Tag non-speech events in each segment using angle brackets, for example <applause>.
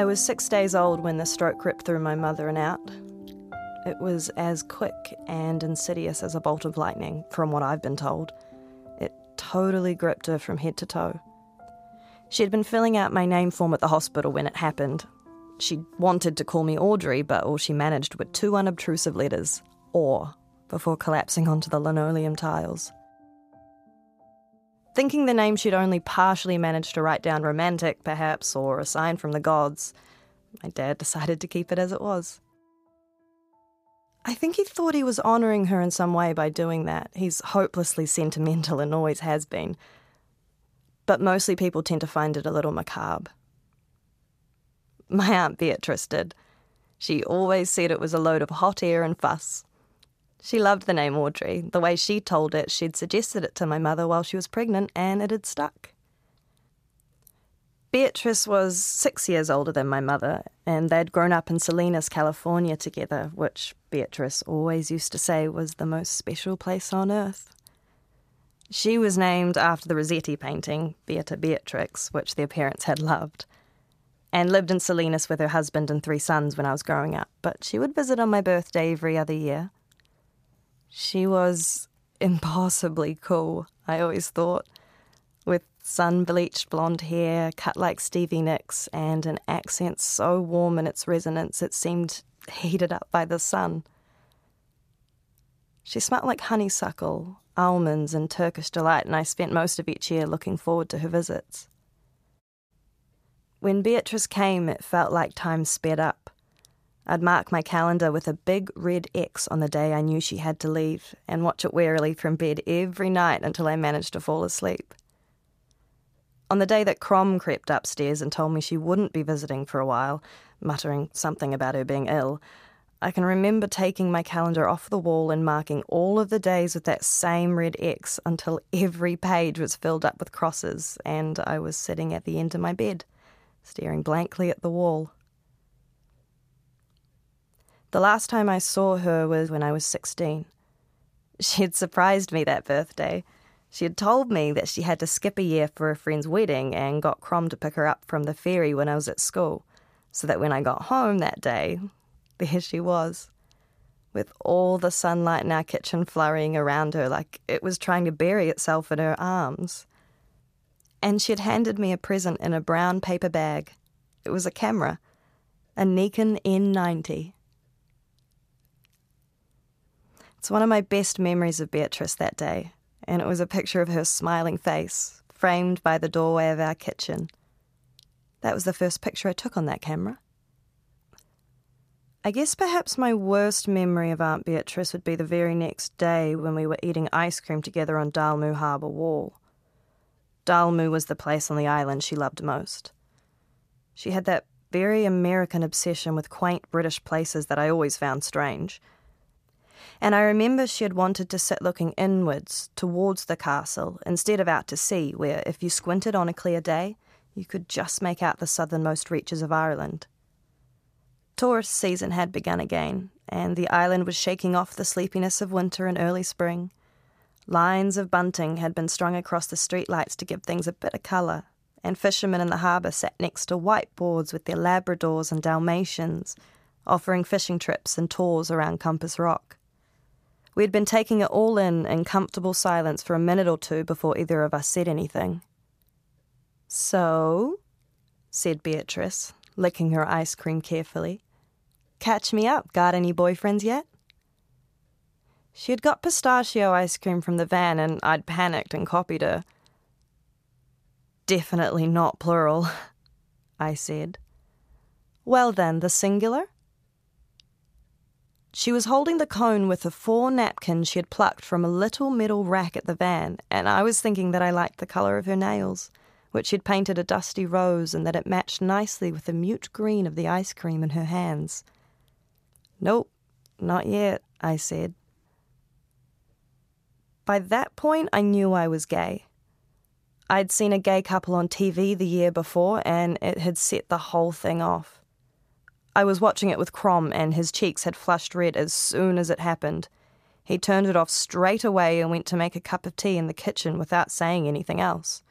I was six days old when the stroke ripped through my mother and out. It was as quick and insidious as a bolt of lightning, from what I've been told. It totally gripped her from head to toe. She had been filling out my name form at the hospital when it happened. She wanted to call me Audrey, but all she managed were two unobtrusive letters, or, before collapsing onto the linoleum tiles. Thinking the name she'd only partially managed to write down romantic, perhaps, or a sign from the gods, my dad decided to keep it as it was. I think he thought he was honouring her in some way by doing that. He's hopelessly sentimental and always has been. But mostly people tend to find it a little macabre. My Aunt Beatrice did. She always said it was a load of hot air and fuss. She loved the name Audrey. The way she told it, she'd suggested it to my mother while she was pregnant, and it had stuck. Beatrice was six years older than my mother, and they'd grown up in Salinas, California together, which Beatrice always used to say was the most special place on earth. She was named after the Rossetti painting, Beata Beatrix, which their parents had loved, and lived in Salinas with her husband and three sons when I was growing up, but she would visit on my birthday every other year. She was impossibly cool, I always thought, with sun bleached blonde hair, cut like Stevie Nicks, and an accent so warm in its resonance it seemed heated up by the sun. She smelt like honeysuckle, almonds, and Turkish delight, and I spent most of each year looking forward to her visits. When Beatrice came, it felt like time sped up. I'd mark my calendar with a big red X on the day I knew she had to leave and watch it wearily from bed every night until I managed to fall asleep. On the day that Crom crept upstairs and told me she wouldn't be visiting for a while, muttering something about her being ill, I can remember taking my calendar off the wall and marking all of the days with that same red X until every page was filled up with crosses and I was sitting at the end of my bed, staring blankly at the wall. The last time I saw her was when I was 16. She had surprised me that birthday. She had told me that she had to skip a year for a friend's wedding and got Crom to pick her up from the ferry when I was at school, so that when I got home that day, <laughs> there she was, with all the sunlight in our kitchen flurrying around her like it was trying to bury itself in her arms. And she had handed me a present in a brown paper bag. It was a camera, a Nikon N90. It's one of my best memories of Beatrice that day, and it was a picture of her smiling face, framed by the doorway of our kitchen. That was the first picture I took on that camera. I guess perhaps my worst memory of Aunt Beatrice would be the very next day when we were eating ice cream together on Dalmu Harbour Wall. Dalmu was the place on the island she loved most. She had that very American obsession with quaint British places that I always found strange and I remember she had wanted to sit looking inwards towards the castle instead of out to sea, where if you squinted on a clear day, you could just make out the southernmost reaches of Ireland. Tourist season had begun again, and the island was shaking off the sleepiness of winter and early spring. Lines of bunting had been strung across the streetlights to give things a bit of colour, and fishermen in the harbour sat next to whiteboards with their Labradors and Dalmatians, offering fishing trips and tours around Compass Rock. We had been taking it all in in comfortable silence for a minute or two before either of us said anything. So, said Beatrice, licking her ice cream carefully, catch me up. Got any boyfriends yet? She had got pistachio ice cream from the van, and I'd panicked and copied her. Definitely not plural. <laughs> I said. Well, then, the singular? She was holding the cone with the four napkins she had plucked from a little metal rack at the van, and I was thinking that I liked the colour of her nails, which she'd painted a dusty rose, and that it matched nicely with the mute green of the ice cream in her hands. Nope, not yet, I said. By that point, I knew I was gay. I'd seen a gay couple on TV the year before, and it had set the whole thing off. I was watching it with Crom, and his cheeks had flushed red as soon as it happened. He turned it off straight away and went to make a cup of tea in the kitchen without saying anything else.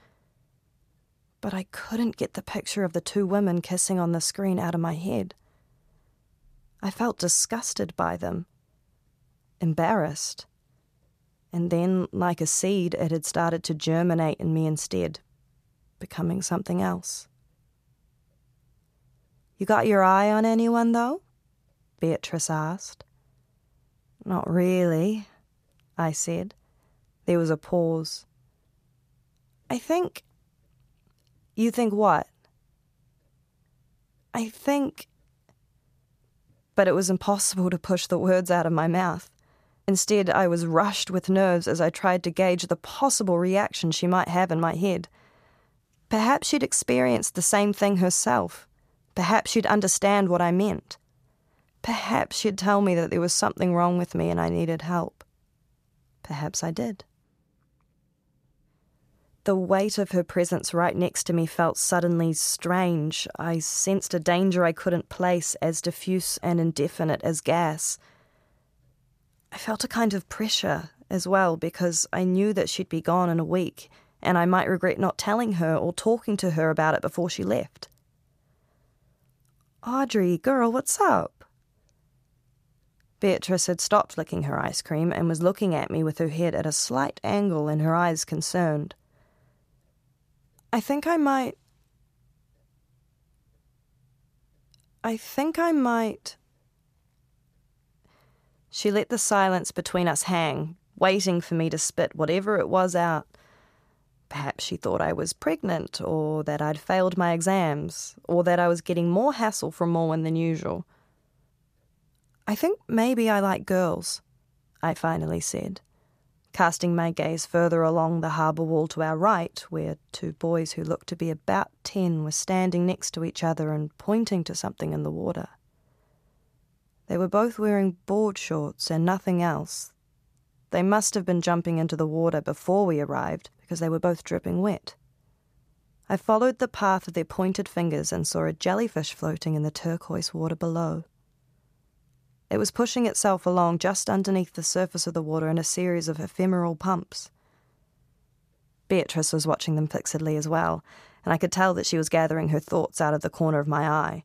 But I couldn't get the picture of the two women kissing on the screen out of my head. I felt disgusted by them, embarrassed. And then, like a seed, it had started to germinate in me instead, becoming something else. You got your eye on anyone, though? Beatrice asked. Not really, I said. There was a pause. I think. You think what? I think. But it was impossible to push the words out of my mouth. Instead, I was rushed with nerves as I tried to gauge the possible reaction she might have in my head. Perhaps she'd experienced the same thing herself. Perhaps she'd understand what I meant. Perhaps she'd tell me that there was something wrong with me and I needed help. Perhaps I did. The weight of her presence right next to me felt suddenly strange. I sensed a danger I couldn't place as diffuse and indefinite as gas. I felt a kind of pressure as well because I knew that she'd be gone in a week and I might regret not telling her or talking to her about it before she left. Audrey, girl, what's up? Beatrice had stopped licking her ice cream and was looking at me with her head at a slight angle and her eyes concerned. I think I might. I think I might. She let the silence between us hang, waiting for me to spit whatever it was out. Perhaps she thought I was pregnant, or that I'd failed my exams, or that I was getting more hassle from Morwen than usual. I think maybe I like girls, I finally said, casting my gaze further along the harbour wall to our right, where two boys who looked to be about ten were standing next to each other and pointing to something in the water. They were both wearing board shorts and nothing else. They must have been jumping into the water before we arrived, because they were both dripping wet. I followed the path of their pointed fingers and saw a jellyfish floating in the turquoise water below. It was pushing itself along just underneath the surface of the water in a series of ephemeral pumps. Beatrice was watching them fixedly as well, and I could tell that she was gathering her thoughts out of the corner of my eye.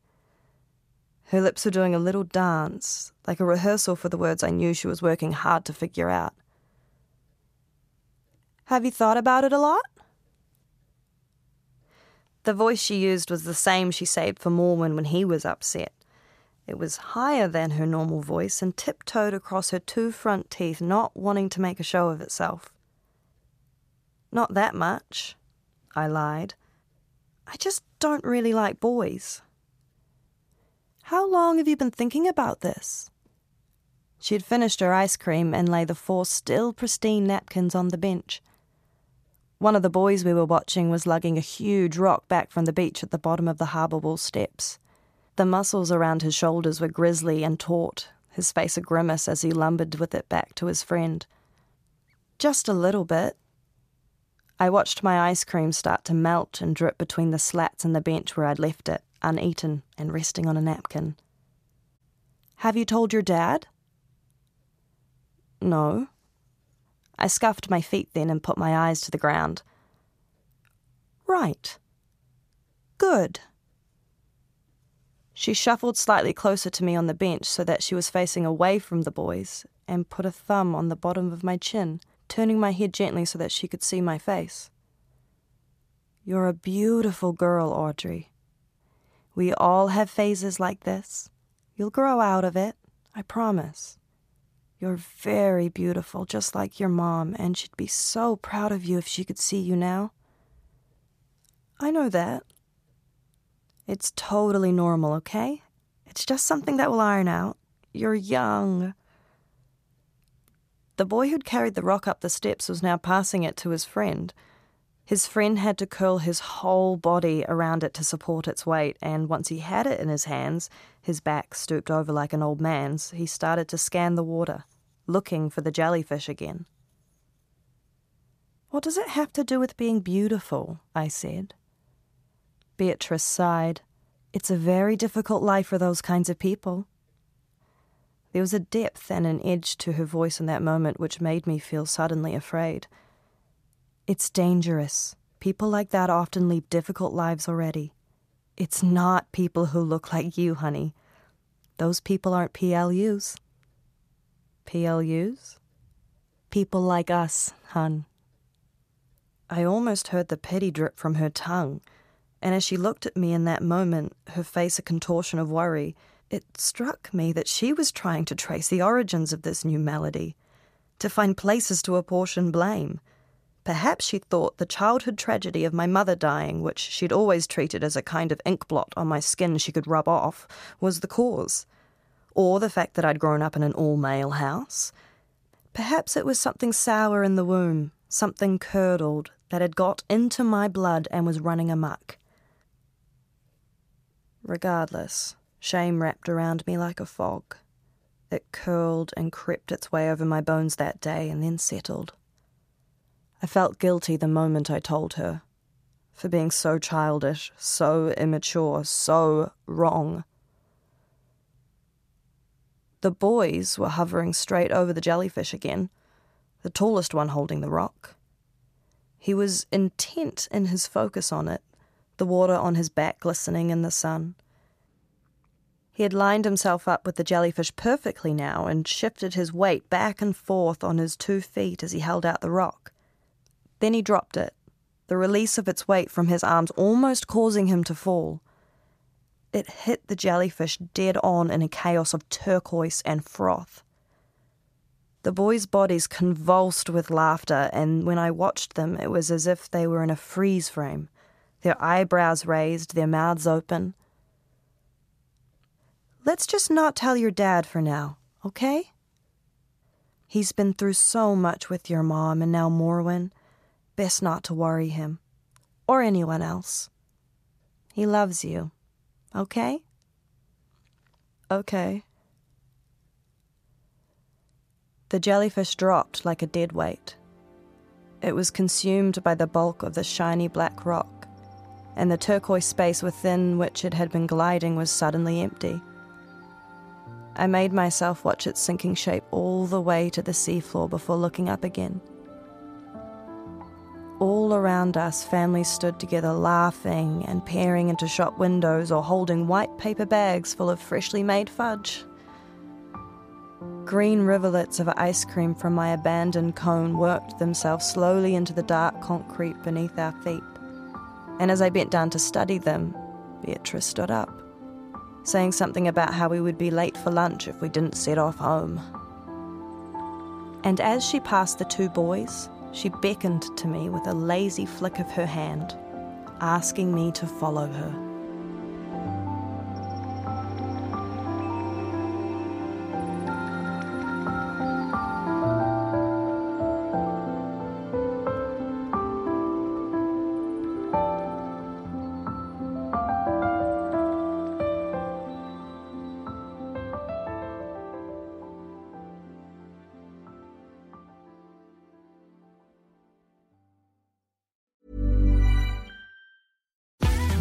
Her lips were doing a little dance, like a rehearsal for the words I knew she was working hard to figure out. Have you thought about it a lot? The voice she used was the same she saved for Morwen when he was upset. It was higher than her normal voice and tiptoed across her two front teeth, not wanting to make a show of itself. Not that much, I lied. I just don't really like boys. How long have you been thinking about this? She had finished her ice cream and lay the four still pristine napkins on the bench. One of the boys we were watching was lugging a huge rock back from the beach at the bottom of the harbour wall steps. The muscles around his shoulders were grisly and taut, his face a grimace as he lumbered with it back to his friend. Just a little bit. I watched my ice cream start to melt and drip between the slats in the bench where I'd left it uneaten and resting on a napkin. Have you told your dad? No. I scuffed my feet then and put my eyes to the ground. Right. Good. She shuffled slightly closer to me on the bench so that she was facing away from the boys and put a thumb on the bottom of my chin, turning my head gently so that she could see my face. You're a beautiful girl, Audrey. We all have phases like this. You'll grow out of it, I promise. You're very beautiful, just like your mom, and she'd be so proud of you if she could see you now. I know that. It's totally normal, okay? It's just something that will iron out. You're young. The boy who'd carried the rock up the steps was now passing it to his friend. His friend had to curl his whole body around it to support its weight, and once he had it in his hands, his back stooped over like an old man's, he started to scan the water, looking for the jellyfish again. What does it have to do with being beautiful? I said. Beatrice sighed. It's a very difficult life for those kinds of people. There was a depth and an edge to her voice in that moment which made me feel suddenly afraid. It's dangerous. People like that often lead difficult lives already. It's not people who look like you, honey. Those people aren't PLUs. PLUs? People like us, hun. I almost heard the pity drip from her tongue, and as she looked at me in that moment, her face a contortion of worry, it struck me that she was trying to trace the origins of this new malady, to find places to apportion blame Perhaps she thought the childhood tragedy of my mother dying, which she'd always treated as a kind of ink blot on my skin she could rub off, was the cause. Or the fact that I'd grown up in an all male house. Perhaps it was something sour in the womb, something curdled, that had got into my blood and was running amuck. Regardless, shame wrapped around me like a fog. It curled and crept its way over my bones that day and then settled. I felt guilty the moment I told her for being so childish, so immature, so wrong. The boys were hovering straight over the jellyfish again, the tallest one holding the rock. He was intent in his focus on it, the water on his back glistening in the sun. He had lined himself up with the jellyfish perfectly now and shifted his weight back and forth on his two feet as he held out the rock. Then he dropped it, the release of its weight from his arms almost causing him to fall. It hit the jellyfish dead on in a chaos of turquoise and froth. The boys' bodies convulsed with laughter, and when I watched them, it was as if they were in a freeze frame, their eyebrows raised, their mouths open. Let's just not tell your dad for now, okay? He's been through so much with your mom and now Morwen. Best not to worry him. Or anyone else. He loves you. Okay? Okay. The jellyfish dropped like a dead weight. It was consumed by the bulk of the shiny black rock, and the turquoise space within which it had been gliding was suddenly empty. I made myself watch its sinking shape all the way to the seafloor before looking up again. All around us, families stood together laughing and peering into shop windows or holding white paper bags full of freshly made fudge. Green rivulets of ice cream from my abandoned cone worked themselves slowly into the dark concrete beneath our feet. And as I bent down to study them, Beatrice stood up, saying something about how we would be late for lunch if we didn't set off home. And as she passed the two boys, she beckoned to me with a lazy flick of her hand, asking me to follow her.